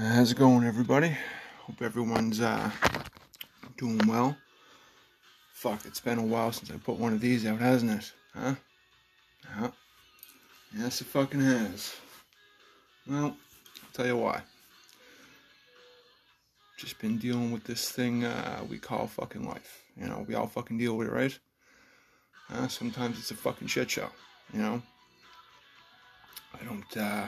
How's it going, everybody? Hope everyone's uh, doing well. Fuck, it's been a while since I put one of these out, hasn't it? Huh? Huh? Yes, it fucking has. Well, I'll tell you why. Just been dealing with this thing uh, we call fucking life. You know, we all fucking deal with it, right? Uh, sometimes it's a fucking shit show, you know? I don't, uh,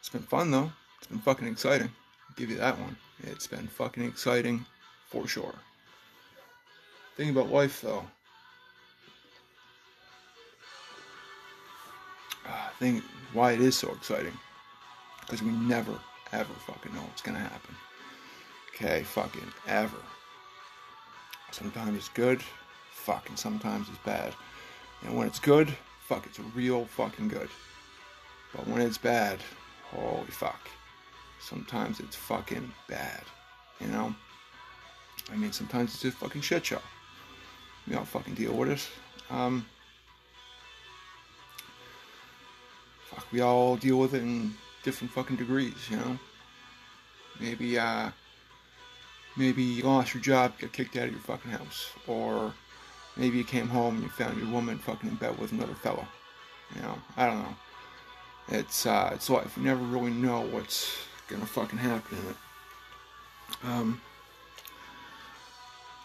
it's been fun though. It's been fucking exciting. I'll give you that one. It's been fucking exciting for sure. Thing about life though. Uh, thing why it is so exciting. Because we never ever fucking know what's gonna happen. Okay, fucking ever. Sometimes it's good, fucking sometimes it's bad. And when it's good, fuck, it's real fucking good. But when it's bad, holy fuck. Sometimes it's fucking bad. You know? I mean, sometimes it's just fucking shit show. We all fucking deal with it. Um, fuck, we all deal with it in different fucking degrees, you know? Maybe, uh, maybe you lost your job, got kicked out of your fucking house. Or maybe you came home and you found your woman fucking in bed with another fellow. You know, I don't know. It's, uh, it's life. We never really know what's gonna fucking happen in it. Um,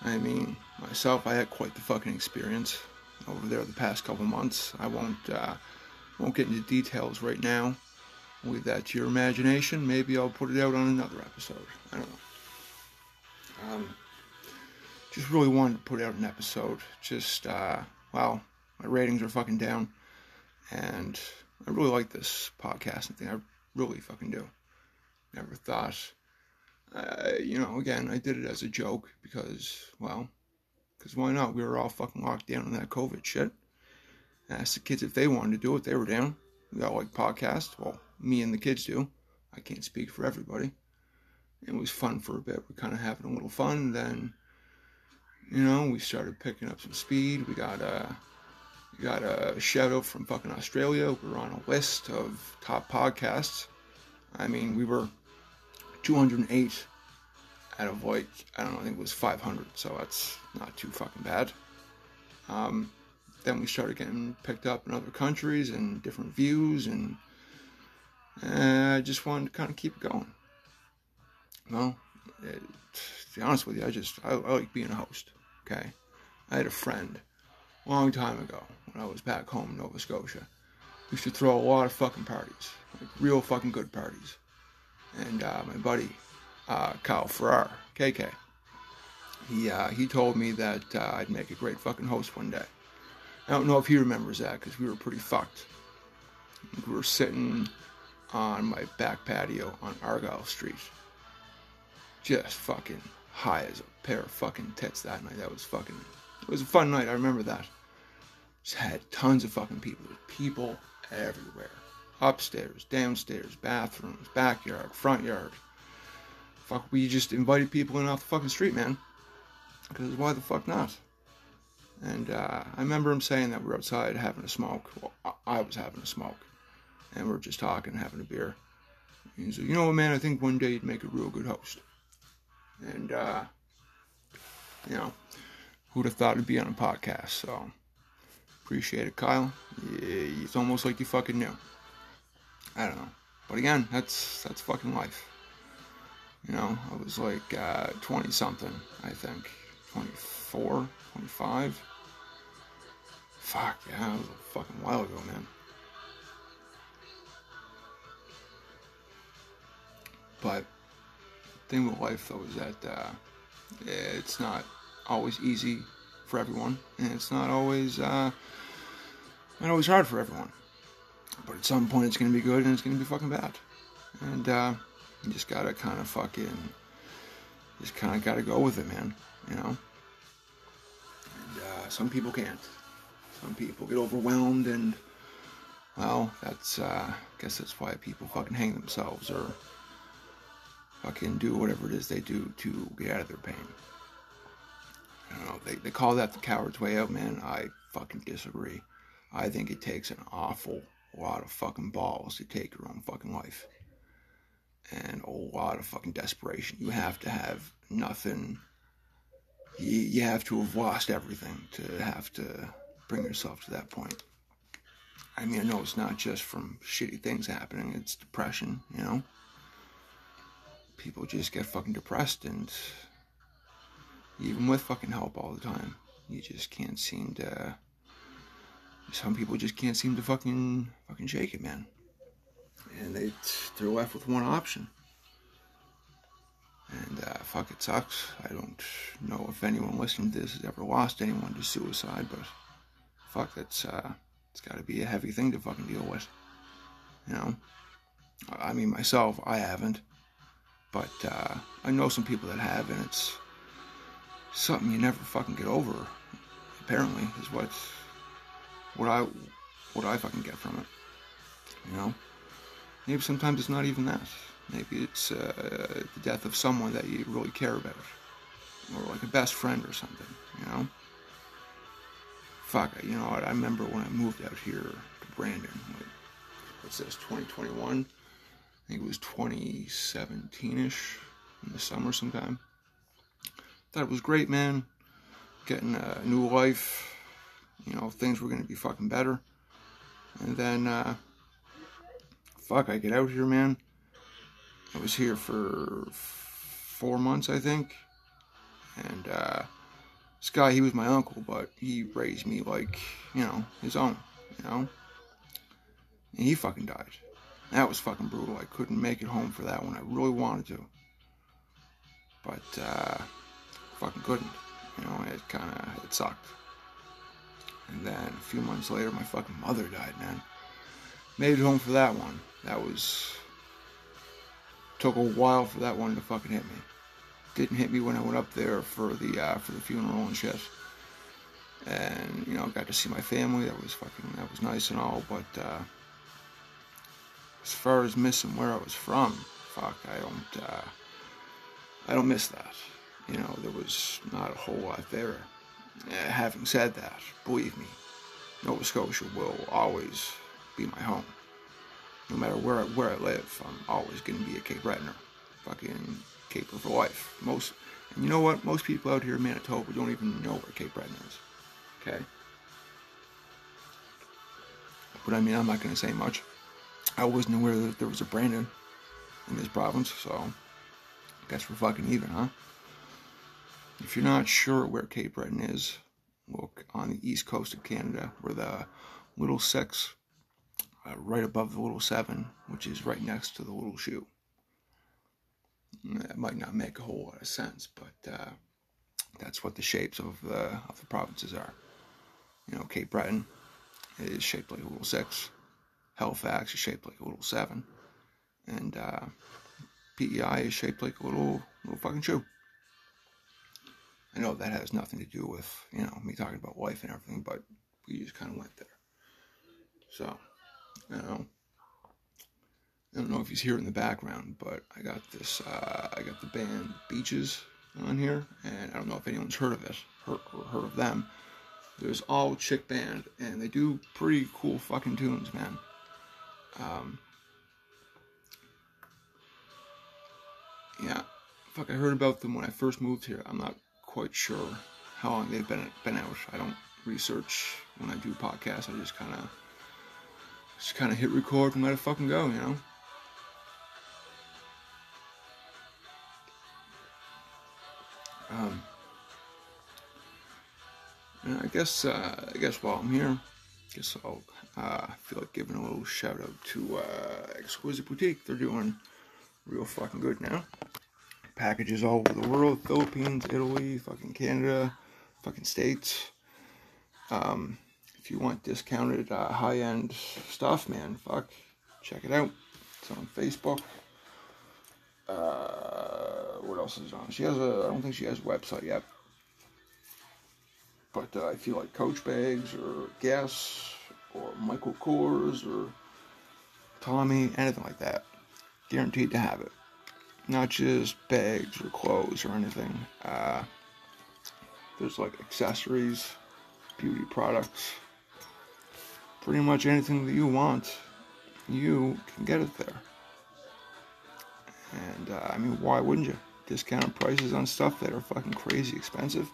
I mean, myself, I had quite the fucking experience over there the past couple months. I won't, uh, won't get into details right now. Leave that to your imagination. Maybe I'll put it out on another episode. I don't know. Um, just really wanted to put out an episode. Just, uh, well, my ratings are fucking down. And I really like this podcasting thing. I really fucking do. Never thought, uh, you know, again, I did it as a joke because, well, because why not? We were all fucking locked down on that COVID shit. I asked the kids if they wanted to do it. They were down. We all like podcasts. Well, me and the kids do. I can't speak for everybody. It was fun for a bit. We're kind of having a little fun. Then, you know, we started picking up some speed. We got a, we got a shout out from fucking Australia. We are on a list of top podcasts. I mean, we were 208 out of like, I don't know, I think it was 500. So that's not too fucking bad. Um, then we started getting picked up in other countries and different views, and uh, I just wanted to kind of keep going. Well, it, to be honest with you, I just I, I, like being a host. Okay, I had a friend a long time ago when I was back home in Nova Scotia. We used to throw a lot of fucking parties, like real fucking good parties. And uh, my buddy uh, Kyle Farrar, KK, he uh, he told me that uh, I'd make a great fucking host one day. I don't know if he remembers that because we were pretty fucked. We were sitting on my back patio on Argyle Street, just fucking high as a pair of fucking tits that night. That was fucking. It was a fun night. I remember that. Just had tons of fucking people. People everywhere. Upstairs, downstairs, bathrooms, backyard, front yard. Fuck, we just invited people in off the fucking street, man. Because why the fuck not? And uh, I remember him saying that we are outside having a smoke. Well, I was having a smoke. And we are just talking, having a beer. He said, You know what, man? I think one day you'd make a real good host. And, uh, you know, who'd have thought it'd be on a podcast? So, appreciate it, Kyle. It's almost like you fucking knew. I don't know. But again, that's that's fucking life. You know, I was like uh, 20 something, I think. 24, 25. Fuck, yeah, that was a fucking while ago, man. But the thing with life, though, is that uh, it's not always easy for everyone, and it's not always uh, not always hard for everyone. But at some point, it's gonna be good, and it's gonna be fucking bad, and uh, you just gotta kind of fucking, just kind of gotta go with it, man. You know. And uh, some people can't. Some people get overwhelmed, and well, that's uh, I guess that's why people fucking hang themselves or fucking do whatever it is they do to get out of their pain. I don't know. They, they call that the coward's way out, man. I fucking disagree. I think it takes an awful lot of fucking balls to take your own fucking life. and a lot of fucking desperation. You have to have nothing. You, you have to have lost everything to have to bring yourself to that point. I mean, I know it's not just from shitty things happening, it's depression, you know? People just get fucking depressed, and even with fucking help all the time, you just can't seem to. Some people just can't seem to fucking fucking shake it, man. And they they're left with one option. And uh, fuck, it sucks. I don't know if anyone listening to this has ever lost anyone to suicide, but fuck, that's uh, it's got to be a heavy thing to fucking deal with. You know, I mean myself, I haven't, but uh, I know some people that have, and it's something you never fucking get over. Apparently, is what what I what I fucking get from it. You know, maybe sometimes it's not even that. Maybe it's uh, the death of someone that you really care about, or like a best friend or something. You know fuck, you know what? I remember when I moved out here to Brandon. Like, what's this? 2021. I think it was 2017ish in the summer sometime. Thought it was great, man. Getting a new life. You know, things were gonna be fucking better. And then, uh, fuck, I get out here, man. I was here for four months, I think. And, uh, this guy, he was my uncle, but he raised me like, you know, his own, you know? And he fucking died. That was fucking brutal. I couldn't make it home for that one. I really wanted to. But, uh, fucking couldn't. You know, it kind of, it sucked. And then a few months later, my fucking mother died, man. Made it home for that one. That was, took a while for that one to fucking hit me didn't hit me when I went up there for the uh, for the funeral and shit. And you know, got to see my family. That was fucking that was nice and all. But uh, as far as missing where I was from, fuck, I don't uh, I don't miss that. You know, there was not a whole lot there. Uh, having said that, believe me, Nova Scotia will always be my home. No matter where where I live, I'm always gonna be a Cape Bretoner. Fucking Cape for life. Most, and you know what? Most people out here in Manitoba don't even know where Cape Breton is. Okay. But I mean, I'm not going to say much. I wasn't aware that there was a Brandon in this province, so I guess we're fucking even, huh? If you're not sure where Cape Breton is, look on the east coast of Canada, where the Little Six, uh, right above the Little Seven, which is right next to the Little Shoe. It might not make a whole lot of sense, but uh, that's what the shapes of the of the provinces are. You know, Cape Breton is shaped like a little six. Halifax is shaped like a little seven, and uh, PEI is shaped like a little little fucking shoe. I know that has nothing to do with you know me talking about life and everything, but we just kind of went there. So, you know. I don't know if he's here in the background, but I got this. Uh, I got the band Beaches on here, and I don't know if anyone's heard of it heard, or heard of them. There's all chick band, and they do pretty cool fucking tunes, man. Um, yeah, fuck, I heard about them when I first moved here. I'm not quite sure how long they've been been out. I don't research when I do podcasts. I just kind of just kind of hit record and let it fucking go, you know. Um, I guess uh, I guess while I'm here, I guess I'll uh, feel like giving a little shout out to uh, Exquisite Boutique. They're doing real fucking good now. Packages all over the world: Philippines, Italy, fucking Canada, fucking states. Um, if you want discounted uh, high-end stuff, man, fuck, check it out. It's on Facebook. Uh, what else is on? She has a. I don't think she has a website yet. But uh, I feel like Coach bags or Guess or Michael Kors or Tommy, anything like that, guaranteed to have it. Not just bags or clothes or anything. Uh, there's like accessories, beauty products, pretty much anything that you want, you can get it there And uh, I mean, why wouldn't you? Discounted prices on stuff that are fucking crazy expensive.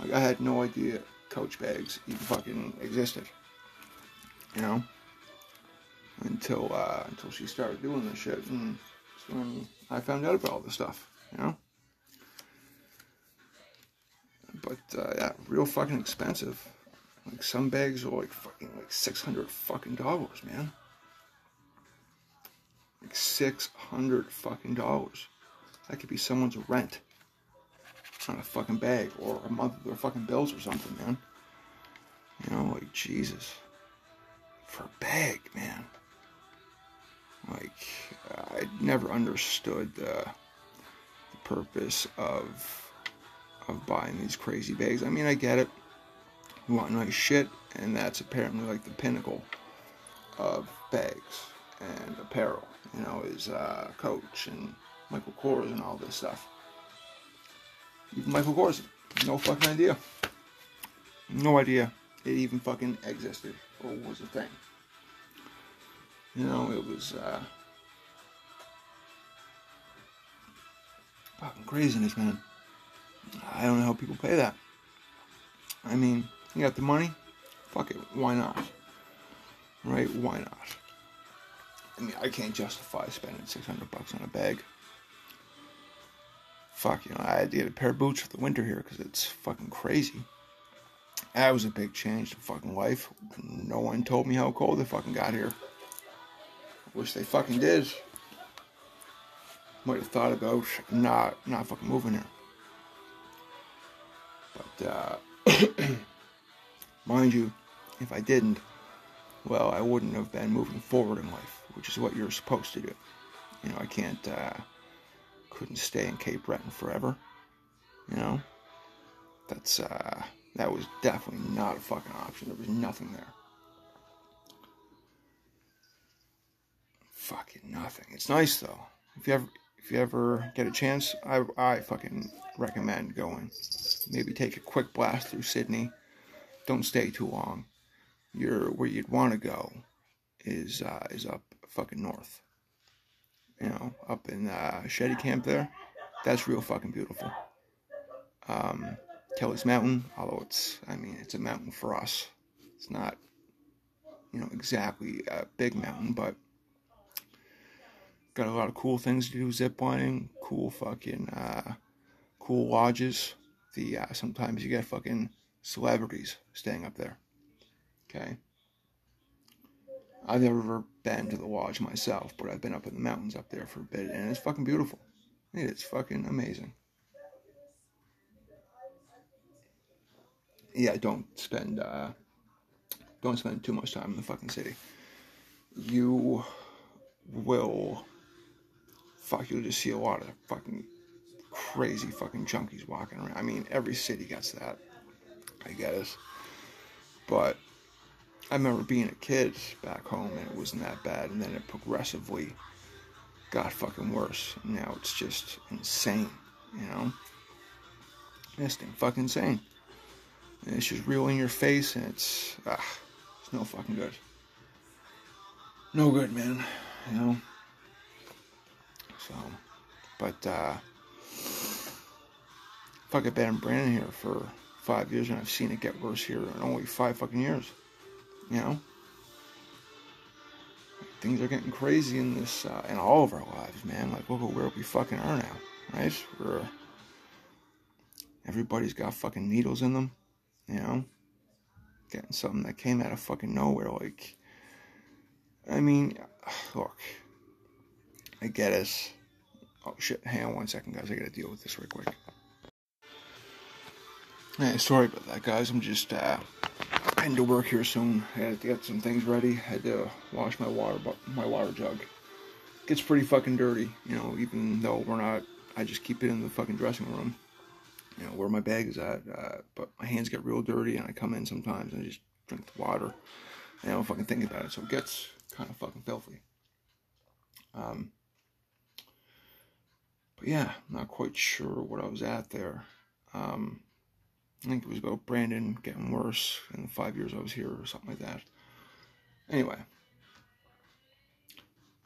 Like I had no idea Coach bags even fucking existed. You know, until uh, until she started doing this shit, and I found out about all this stuff. You know. But uh, yeah, real fucking expensive. Like some bags are like fucking like six hundred fucking dollars, man. Like six hundred fucking dollars. That could be someone's rent on a fucking bag or a month of their fucking bills or something, man. You know, like Jesus. For a bag, man. Like I never understood the, the purpose of of buying these crazy bags. I mean, I get it. You want nice shit, and that's apparently like the pinnacle of bags and apparel. You know, is uh, Coach and Michael Kors and all this stuff. Even Michael Kors, no fucking idea. No idea it even fucking existed or was a thing. You know, it was uh, fucking craziness, man. I don't know how people pay that. I mean, you got the money, fuck it, why not? Right? Why not? I mean, I can't justify spending 600 bucks on a bag. Fuck, you know, I had to get a pair of boots for the winter here because it's fucking crazy. That was a big change to fucking life. No one told me how cold it fucking got here. Wish they fucking did. Might have thought about not not fucking moving here. But uh, mind you, if I didn't, well, I wouldn't have been moving forward in life, which is what you're supposed to do. You know, I can't, uh, couldn't stay in Cape Breton forever. You know, that's uh, that was definitely not a fucking option. There was nothing there. Fucking nothing. It's nice though. If you ever if you ever get a chance, I I fucking recommend going. Maybe take a quick blast through Sydney. Don't stay too long. You're where you'd want to go is uh, is up fucking north. You know, up in uh, Chéticamp there. That's real fucking beautiful. Um, Kelly's Mountain, although it's, I mean, it's a mountain for us. It's not, you know, exactly a big mountain, but got a lot of cool things to do, zip lining, cool fucking, uh, cool lodges. The, uh, sometimes you get fucking celebrities staying up there. Okay. I've never been to the lodge myself, but I've been up in the mountains up there for a bit, and it's fucking beautiful. It's fucking amazing. yeah, don't spend uh, don't spend too much time in the fucking city. You will fuck. You'll just see a lot of fucking crazy fucking junkies walking around. I mean, every city gets that. I guess, but I remember being a kid back home and it wasn't that bad, and then it progressively got fucking worse. Now it's just insane, you know. This thing fucking insane. And it's just real in your face, and it's ah, it's no fucking good. No good, man. You know. But uh, fuck, I've been Brandon here for five years, and I've seen it get worse here in only five fucking years. You know. Things are getting crazy in this, uh, in all of our lives, man. Like, look at where we fucking are now, right? Everybody's got fucking needles in them you know, getting something that came out of fucking nowhere. Like, I mean, look, I get it. Oh shit, hang on one second, guys. I gotta deal with this real quick. Hey, sorry about that, guys. I'm just uh, heading to work here soon. I had to get some things ready. I had to wash my water, my water jug. Gets pretty fucking dirty, you know. Even though we're not, I just keep it in the fucking dressing room you know, where my bag is at. Uh, but my hands get real dirty, and I come in sometimes and I just drink the water. And I don't fucking think about it, so it gets kind of fucking filthy. Um, but yeah, not quite sure what I was at there. Um, I think it was about Brandon getting worse in the five years I was here or something like that. Anyway,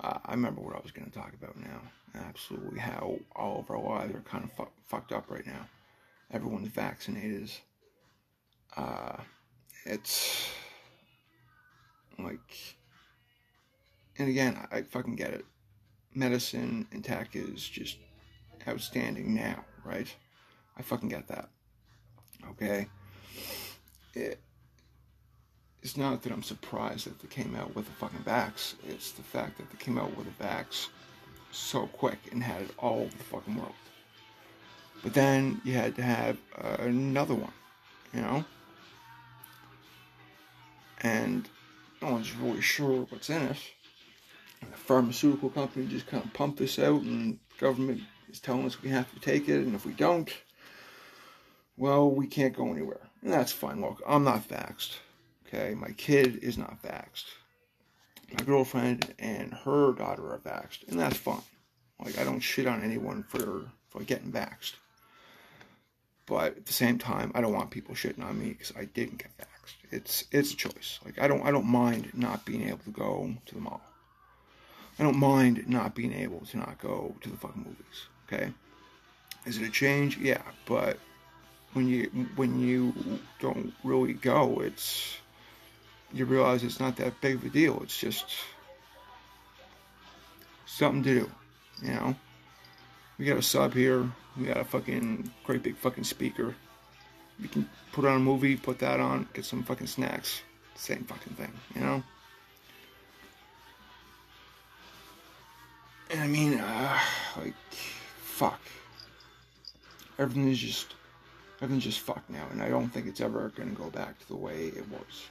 uh, I remember what I was going to talk about now. Absolutely, how all of our lives are kind of fu- fucked up right now. Everyone's vaccinated. Uh, it's like, and again, I, I fucking get it. Medicine and tech is just outstanding now, right? I fucking get that. Okay? It, it's not that I'm surprised that they came out with a fucking vax. It's the fact that they came out with a vax so quick and had it all over the fucking world. But then you had to have uh, another one, you know? And no one's really sure what's in it. And the pharmaceutical company just kind of pumped this out, and government is telling us we have to take it, and if we don't, well, we can't go anywhere. And that's fine. Look, I'm not vaxxed. Okay, my kid is not vaxxed. My girlfriend and her daughter are vaxxed, and that's fine. Like I don't shit on anyone for for getting vaxxed. But at the same time, I don't want people shitting on me because I didn't get vaxxed. It's it's a choice. Like I don't I don't mind not being able to go to the mall. I don't mind not being able to not go to the fucking movies. Okay, is it a change? Yeah, but when you when you don't really go, it's you realize it's not that big of a deal. It's just something to do, you know. We got a sub here. We got a fucking great big fucking speaker. We can put on a movie, put that on, get some fucking snacks. Same fucking thing, you know. And I mean, uh, like, fuck. Everything is just, everything's just fucked now, and I don't think it's ever gonna go back to the way it was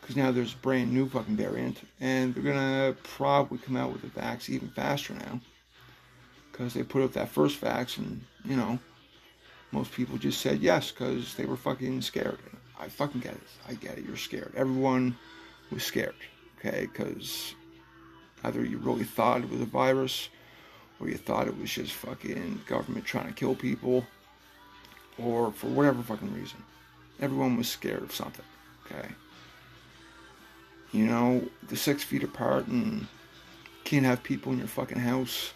because now there's a brand new fucking variant, and they're gonna probably come out with the vax even faster now, because they put out that first vax, and you know, most people just said yes because they were fucking scared. I fucking get it. I get it. You're scared. Everyone was scared, okay? Because either you really thought it was a virus, or you thought it was just fucking government trying to kill people, or for whatever fucking reason. Everyone was scared of something, okay? You know, the six feet apart and can't have people in your fucking house.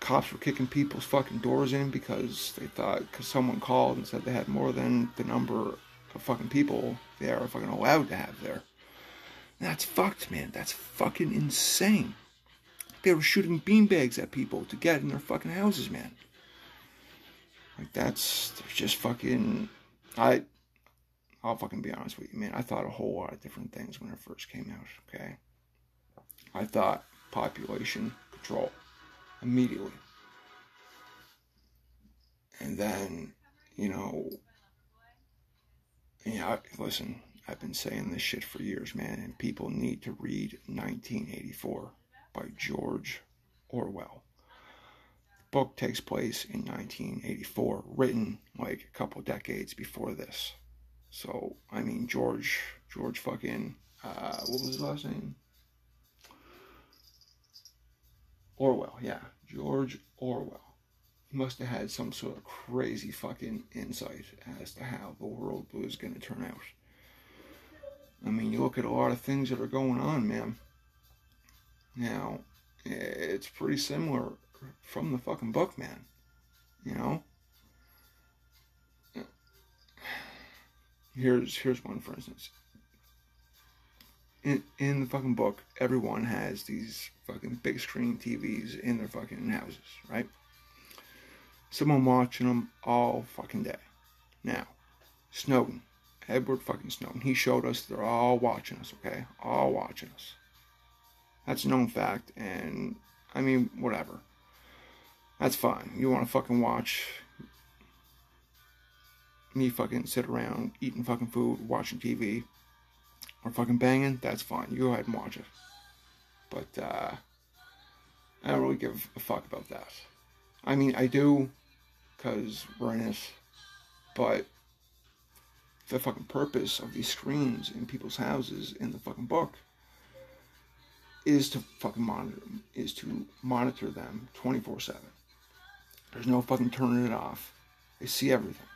Cops were kicking people's fucking doors in because they thought, because someone called and said they had more than the number of fucking people they are fucking allowed to have there. That's fucked, man. That's fucking insane. They were shooting beanbags at people to get in their fucking houses, man. Like that's just fucking. I I'll fucking be honest with you, man. I thought a whole lot of different things when it first came out, okay? I thought population control immediately. And then, you know, yeah, listen, I've been saying this shit for years, man, and people need to read 1984 by George Orwell. The book takes place in 1984, written like a couple decades before this. So I mean George George fucking uh, what was his last name? Orwell, yeah, George Orwell. He must have had some sort of crazy fucking insight as to how the world was going to turn out. I mean, you look at a lot of things that are going on, man. Now, it's pretty similar from the fucking book, man. You know? Here's here's one for instance. In in the fucking book, everyone has these fucking big screen TVs in their fucking houses, right? Someone watching them all fucking day. Now, Snowden, Edward fucking Snowden, he showed us they're all watching us, okay? All watching us. That's a known fact, and I mean, whatever. That's fine. You want to fucking watch me fucking sit around eating fucking food, watching TV, or fucking banging, that's fine. You go ahead and watch it. But uh, I don't really give a fuck about that. I mean, I do, because we're in but the fucking purpose of these screens in people's houses in the fucking book is to fucking monitor them, is to monitor them 24 7. There's no fucking turning it off. They see everything.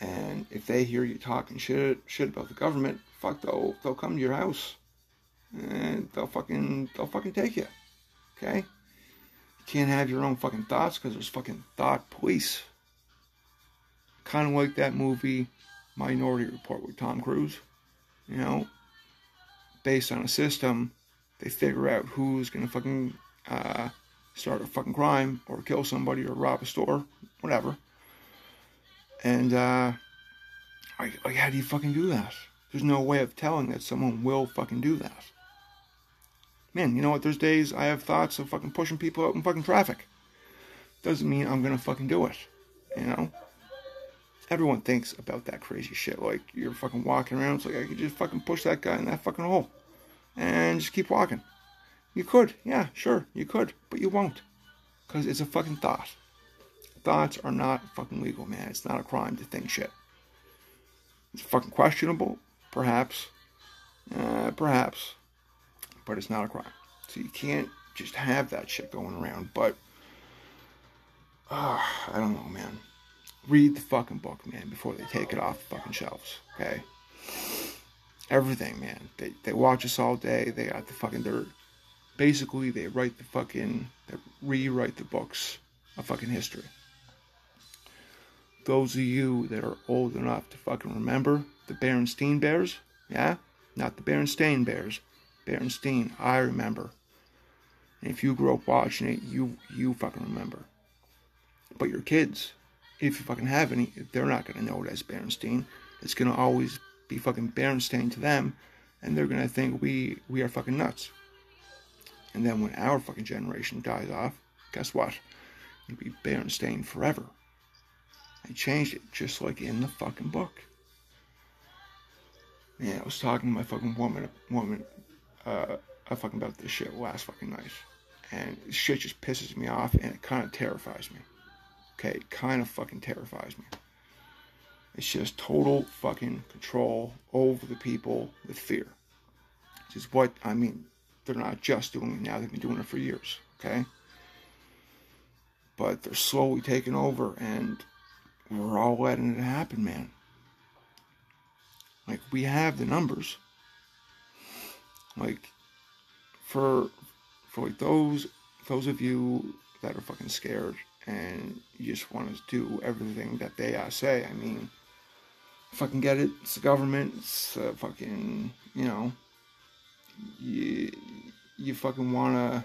And if they hear you talking shit shit about the government, fuck they'll they'll come to your house. and they'll fucking they'll fucking take you. Okay? You can't have your own fucking thoughts because there's fucking thought police. Kind of like that movie Minority Report with Tom Cruise. You know, based on a system, they figure out who's gonna fucking uh, start a fucking crime or kill somebody or rob a store, whatever. And uh, like, how do you fucking do that? There's no way of telling that someone will fucking do that. Man, you know what? There's days I have thoughts of fucking pushing people out in fucking traffic. Doesn't mean I'm gonna fucking do it. You know? Everyone thinks about that crazy shit. Like, you're fucking walking around, it's like, I could just fucking push that guy in that fucking hole. And just keep walking. You could, yeah, sure, you could, but you won't. Because it's a fucking thought. Thoughts are not fucking legal, man. It's not a crime to think shit. It's fucking questionable, perhaps. Uh, perhaps. But it's not a crime. So you can't just have that shit going around. But, uh, I don't know, man. Read the fucking book, man, before they take it off the fucking shelves, okay? Everything, man. They, they watch us all day. They got the fucking, they're, basically, they write the fucking, they rewrite the books of fucking history those of you that are old enough to fucking remember the Berenstein Bears, yeah? Not the Berenstain Bears. Berenstein, I remember. And if you grew up watching it, you you fucking remember. But your kids, if you fucking have any, they're not gonna know it as Berenstein. It's gonna always be fucking Berenstain to them, and they're gonna think we we are fucking nuts. And then when our fucking generation dies off, guess what? It'll be Berenstain forever. I changed it just like in the fucking book. Yeah, I was talking to my fucking woman, woman, uh, I fucking about this shit last fucking night. And shit just pisses me off and it kind of terrifies me. Okay, it kind of fucking terrifies me. It's just total fucking control over the people with fear. Which is what, I mean, they're not just doing it now, they've been doing it for years, okay? But they're slowly taking over and we're all letting it happen, man. Like we have the numbers. Like for for like those those of you that are fucking scared and you just want to do everything that they uh, say. I mean, fucking get it. It's the government. It's uh, fucking you know. You you fucking wanna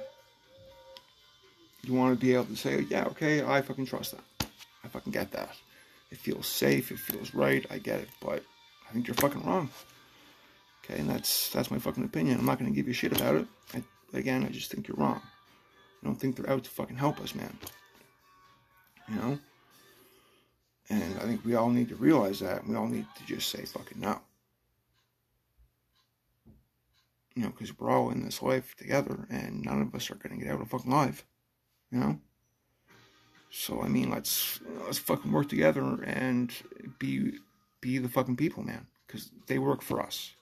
you want to be able to say, yeah, okay, I fucking trust that. I fucking get that. It feels safe. It feels right. I get it, but I think you're fucking wrong. Okay, and that's that's my fucking opinion. I'm not gonna give you shit about it. I, again, I just think you're wrong. I don't think they're out to fucking help us, man. You know. And mm-hmm. I think we all need to realize that. We all need to just say fucking no. You know, because we're all in this life together, and none of us are gonna get out of fucking life. You know. So I mean, let's let's fucking work together and be be the fucking people, man, because they work for us.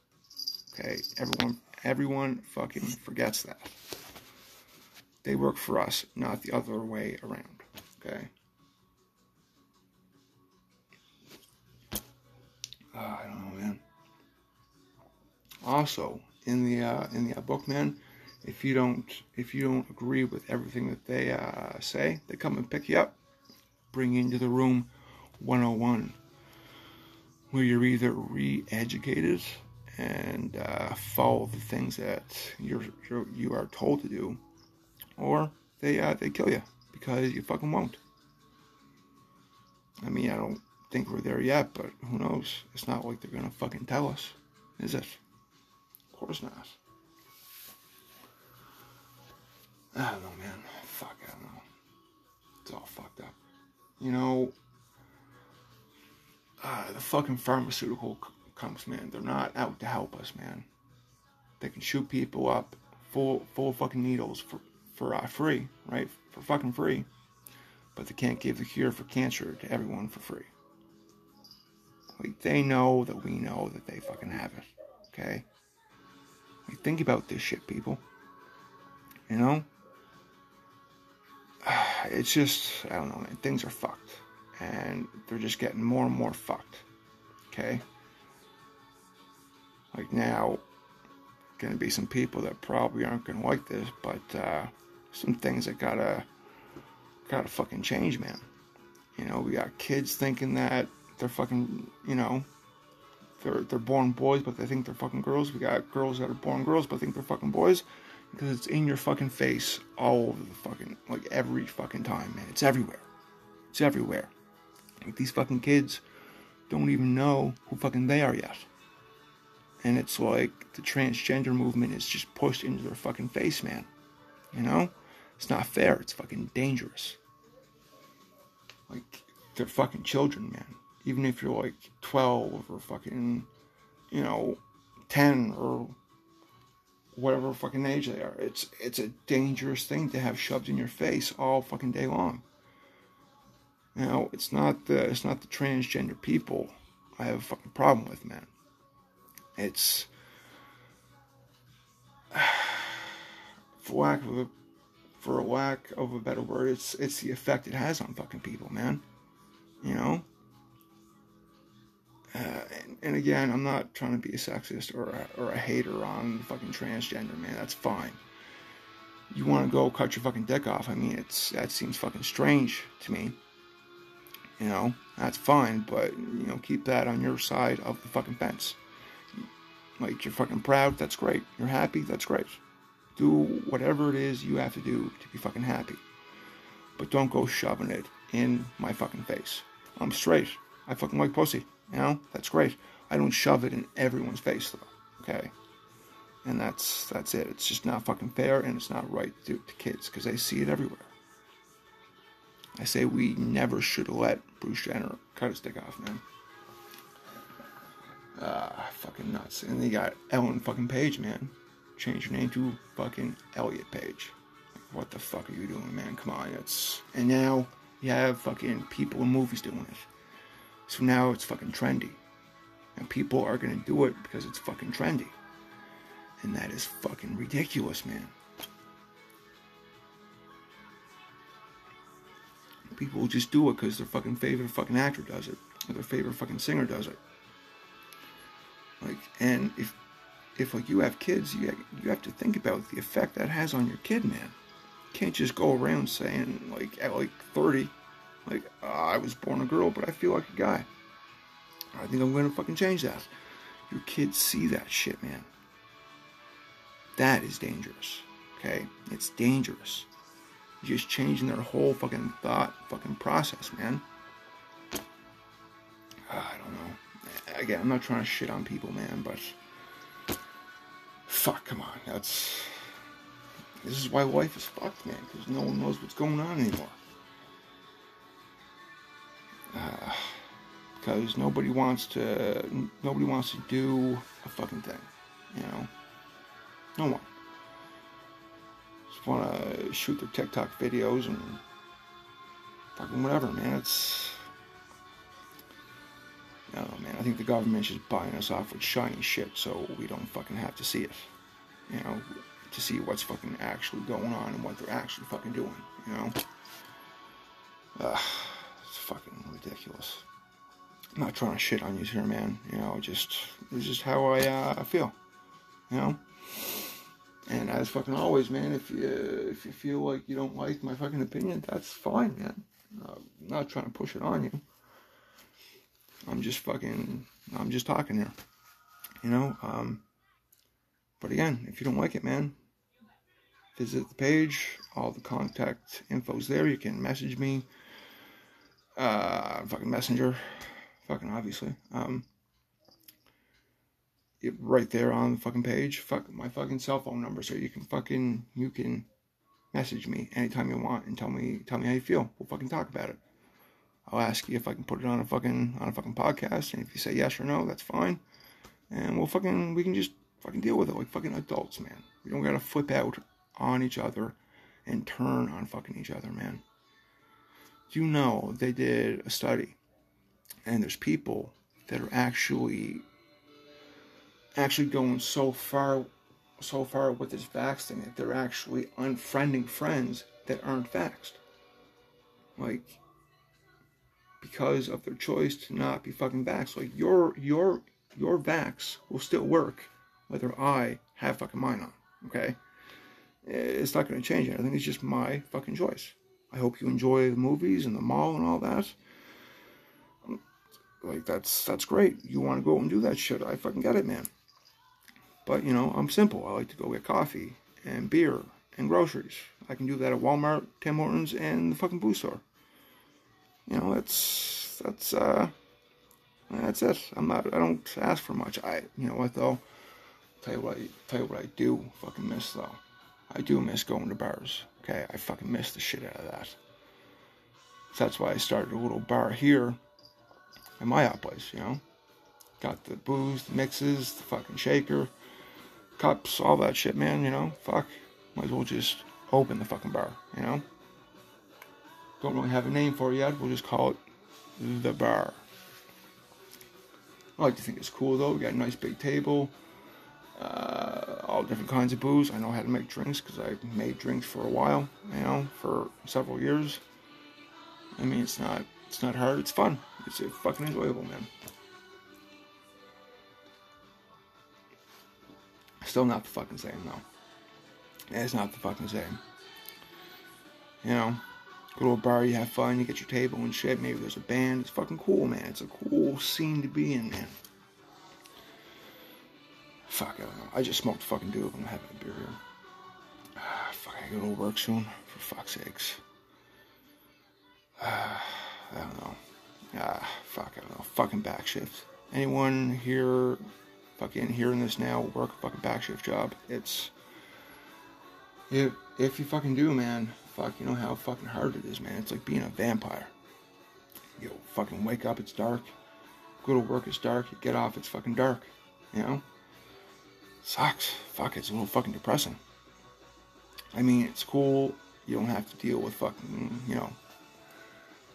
Okay, everyone everyone fucking forgets that. They work for us, not the other way around. Okay. Uh, I don't know, man. Also, in the uh, in the uh, book, man, if you don't if you don't agree with everything that they uh, say, they come and pick you up, bring you into the room 101, where you're either re-educated and uh, follow the things that you're, you're you are told to do, or they uh, they kill you because you fucking won't. I mean, I don't think we're there yet, but who knows? It's not like they're gonna fucking tell us, is it? Of course not. I don't know, man. Fuck, I don't know. It's all fucked up. You know, uh, the fucking pharmaceutical companies, man, they're not out to help us, man. They can shoot people up full, full fucking needles for, for uh, free, right? For fucking free. But they can't give the cure for cancer to everyone for free. Like, they know that we know that they fucking have it, okay? Like, think about this shit, people. You know? it's just, I don't know, man. Things are fucked. And they're just getting more and more fucked. Okay? Like now, gonna be some people that probably aren't gonna like this, but uh, some things that gotta gotta fucking change, man. You know, we got kids thinking that they're fucking, you know, they're they're born boys, but they think they're fucking girls. We got girls that are born girls, but think they're fucking boys, because it's in your fucking face all over the fucking like every fucking time, man. It's everywhere. It's everywhere. Like these fucking kids don't even know who fucking they are yet. And it's like the transgender movement is just pushed into their fucking face, man. You know? It's not fair. It's fucking dangerous. Like, they're fucking children, man. Even if you're like 12 or fucking, you know, 10 or whatever fucking age they are. It's it's a dangerous thing to have shoved in your face all fucking day long. Now, it's not the it's not the transgender people I have a fucking problem with, man. It's for lack of a for a lack of a better word, it's it's the effect it has on fucking people, man. You know. Uh, and, and, again, I'm not trying to be a sexist or a, or a hater on fucking transgender, man. That's fine. You want to go cut your fucking dick off? I mean, it's that seems fucking strange to me. You know, that's fine, but you know, keep that on your side of the fucking fence. Like you're fucking proud, that's great. You're happy, that's great. Do whatever it is you have to do to be fucking happy. But don't go shoving it in my fucking face. I'm straight. I fucking like pussy. You know, that's great. I don't shove it in everyone's face though. Okay. And that's that's it. It's just not fucking fair and it's not right to, to kids because they see it everywhere. I say we never should let Bruce Jenner cut his dick off, man. Ah, fucking nuts. And they got Ellen fucking Page, man. Change your name to fucking Elliot Page. What the fuck are you doing, man? Come on, it's and now you have fucking people in movies doing it. So now it's fucking trendy. And people are gonna do it because it's fucking trendy. And that is fucking ridiculous, man. People just do it because their fucking favorite fucking actor does it, or their favorite fucking singer does it. Like, and if if like you have kids, you you have to think about the effect that has on your kid, man. You can't just go around saying like at like 30, like oh, I was born a girl, but I feel like a guy. I think I'm gonna fucking change that. Your kids see that shit, man. That is dangerous. Okay, it's dangerous just changing their whole fucking thought fucking process, man. Ah, I don't know. Again, I'm not trying to shit on people, man, but fuck, come on. That's this is why life is fucked, man, because no one knows what's going on anymore. Uh, because nobody wants to nobody wants to do a fucking thing, you know. No one just want to shoot their TikTok videos and fucking whatever, man. It's I don't know, man. I think the government's just buying us off with shiny shit so we don't fucking have to see it. You know, to see what's fucking actually going on and what they're actually fucking doing. You know, Ugh, it's fucking ridiculous. I'm not trying to shit on you here, man. You know, just it's just how I uh, feel. You know. And as fucking always, man, if you if you feel like you don't like my fucking opinion, that's fine, man. I'm not trying to push it on you. I'm just fucking I'm just talking here. You know, um but again, if you don't like it, man, visit the page. All the contact info's there. You can message me. Uh fucking messenger. Fucking obviously. Um it, right there on the fucking page. Fuck my fucking cell phone number, so you can fucking you can message me anytime you want and tell me tell me how you feel. We'll fucking talk about it. I'll ask you if I can put it on a fucking on a fucking podcast, and if you say yes or no, that's fine. And we'll fucking we can just fucking deal with it like fucking adults, man. We don't gotta flip out on each other and turn on fucking each other, man. You know they did a study, and there's people that are actually actually going so far so far with this vax thing that they're actually unfriending friends that aren't vaxxed. Like because of their choice to not be fucking vaxxed. Like your your your vax will still work whether I have fucking mine on. Okay, it's not going to change anything. It's just my fucking choice. I hope you enjoy the movies and the mall and all that. Like that's that's great. You want to go and do that shit? I fucking get it, man. But you know, I'm simple. I like to go get coffee and beer and groceries. I can do that at Walmart, Tim Hortons, and the fucking boo store. You know, that's that's uh that's it. I'm not I don't ask for much. I you know what though? Tell you what I tell you what I do fucking miss though. I do miss going to bars. Okay, I fucking missed the shit out of that. So that's why I started a little bar here at my hot place, you know. Got the booze, the mixes, the fucking shaker, cups, all that shit, man, you know. Fuck. Might as well just open the fucking bar, you know. Don't really have a name for it yet. We'll just call it the bar. I like to think it's cool though. We got a nice big table, uh, all different kinds of booze. I know how to make drinks because I made drinks for a while, you know, for several years. I mean, it's not it's not hard. It's fun. It's fucking enjoyable, man. Still not the fucking same though. It's not the fucking same. You know, go to a bar, you have fun, you get your table and shit. Maybe there's a band. It's fucking cool, man. It's a cool scene to be in, man. Fuck, I don't know. I just smoked fucking dope. I'm having a beer here. Ah, fuck, I gotta go to work soon. For fuck's sakes. Ah, I don't know. Ah, fuck, I don't know. Fucking back shift. Anyone here fucking hearing this now work a fucking back shift job. It's if if you fucking do, man, fuck, you know how fucking hard it is, man. It's like being a vampire. You fucking wake up, it's dark. Go to work, it's dark. You get off, it's fucking dark. You know? Sucks. Fuck, it's a little fucking depressing. I mean, it's cool. You don't have to deal with fucking, you know,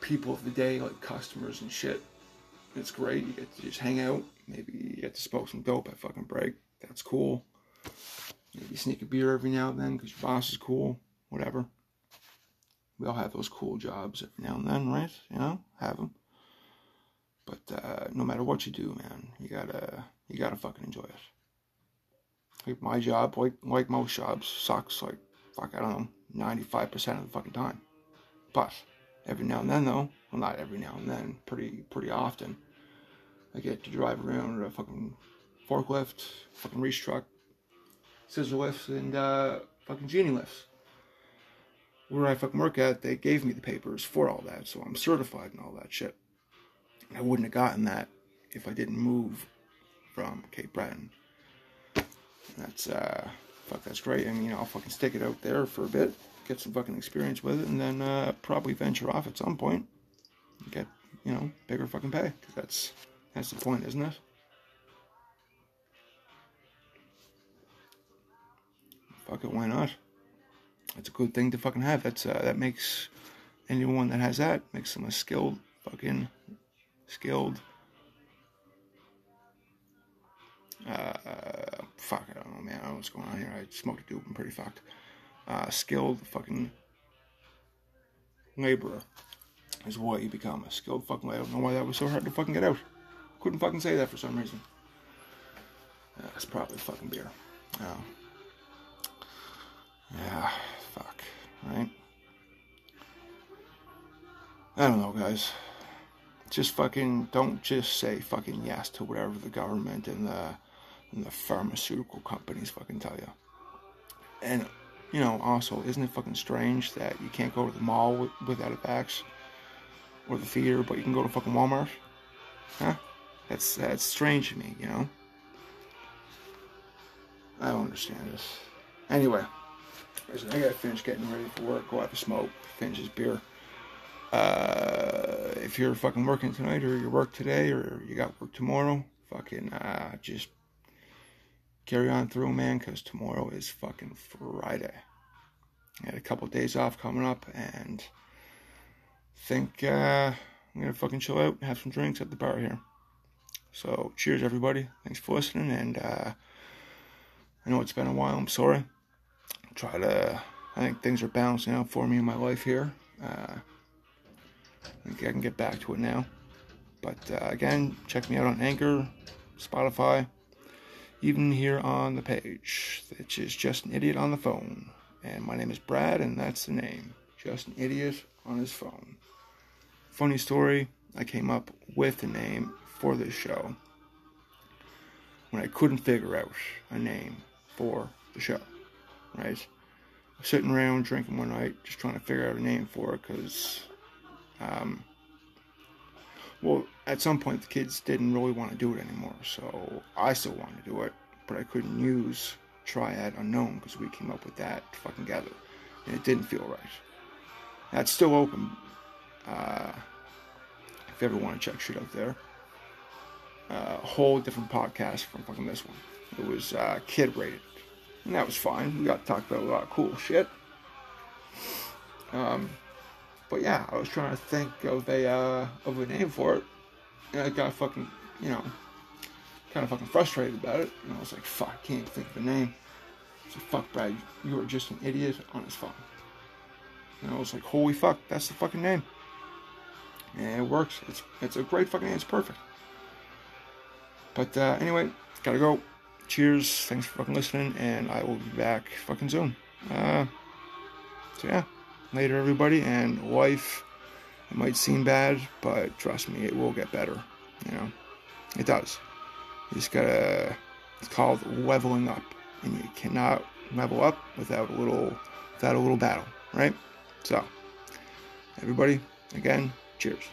people of the day, like customers and shit. It's great. You get to just hang out. Maybe you get to smoke some dope at fucking break. That's cool. Maybe sneak a beer every now and then because your boss is cool. Whatever. We all have those cool jobs every now and then, right? You know, have them. But uh, no matter what you do, man, you gotta you gotta fucking enjoy it. Like my job, like like most jobs, sucks. Like fuck, I don't know, ninety five percent of the fucking time. But every now and then, though, well, not every now and then, pretty pretty often, I get to drive around a fucking forklift, fucking reach truck, scissor lifts, and uh, fucking genie lifts. Where I fucking work at, they gave me the papers for all that, so I'm certified and all that shit. I wouldn't have gotten that if I didn't move from Cape Breton. That's uh, fuck, that's great. I mean, I'll fucking stick it out there for a bit, get some fucking experience with it, and then uh, probably venture off at some point. Get you know bigger fucking pay. Cause that's that's the point, isn't it? Fuck it, why not? That's a good thing to fucking have. That's uh, that makes anyone that has that makes them a skilled fucking skilled. Fuck, I don't know, man. I don't know what's going on here. I smoked a dope. I'm pretty fucked. Uh, skilled fucking laborer is what you become. A skilled fucking laborer. I don't know why that was so hard to fucking get out. Couldn't fucking say that for some reason. Uh, probably fucking beer. Oh. Yeah, fuck. Right? I don't know, guys. Just fucking don't just say fucking yes to whatever the government and the the pharmaceutical companies fucking tell you. And you know, also, isn't it fucking strange that you can't go to the mall with, without a vax or the theater, but you can go to fucking Walmart? Huh? That's that's strange to me, you know. I don't understand this. Anyway, listen, I gotta finish getting ready for work. Go have a smoke. Finish this beer. Uh, if you're fucking working tonight, or you work today, or you got work tomorrow, fucking uh, just carry on through, man, because tomorrow is fucking Friday. I had a couple days off coming up, and think uh, I'm gonna fucking chill out, and have some drinks at the bar here. So, cheers, everybody. Thanks for listening, and uh, I know it's been a while. I'm sorry. Try to. I think things are balancing out for me in my life here. Uh, I think I can get back to it now. But uh, again, check me out on Anchor, Spotify, even here on the page, which is just an idiot on the phone. And my name is Brad, and that's the name. Just an idiot on his phone. Funny story, I came up with a name for this show when I couldn't figure out a name for the show, right? sitting around drinking one night, just trying to figure out a name for it because, um, well, at some point the kids didn't really want to do it anymore, so I still wanted to do it, but I couldn't use Triad Unknown because we came up with that fucking together, and it didn't feel right. That's still open. Uh, if you ever want to check shit out there, a uh, whole different podcast from fucking this one. It was uh, kid rated and that was fine. We got to talk about a lot of cool shit. Um, but yeah, I was trying to think of a uh, of a name for it, and I got fucking you know kind of fucking frustrated about it. And I was like, fuck, I can't think of a name. So fuck, Brad, you are just an idiot on his phone. And I was like, holy fuck, that's the fucking name. And it works. It's it's a great fucking name. It's perfect. But uh, anyway, gotta go cheers. Thanks for fucking listening, and I will be back fucking soon. Uh, so yeah, later everybody. And wife, it might seem bad, but trust me, it will get better. You know, it does. You just gotta. It's called leveling up, and you cannot level up without a little, without a little battle, right? So, everybody, again, cheers.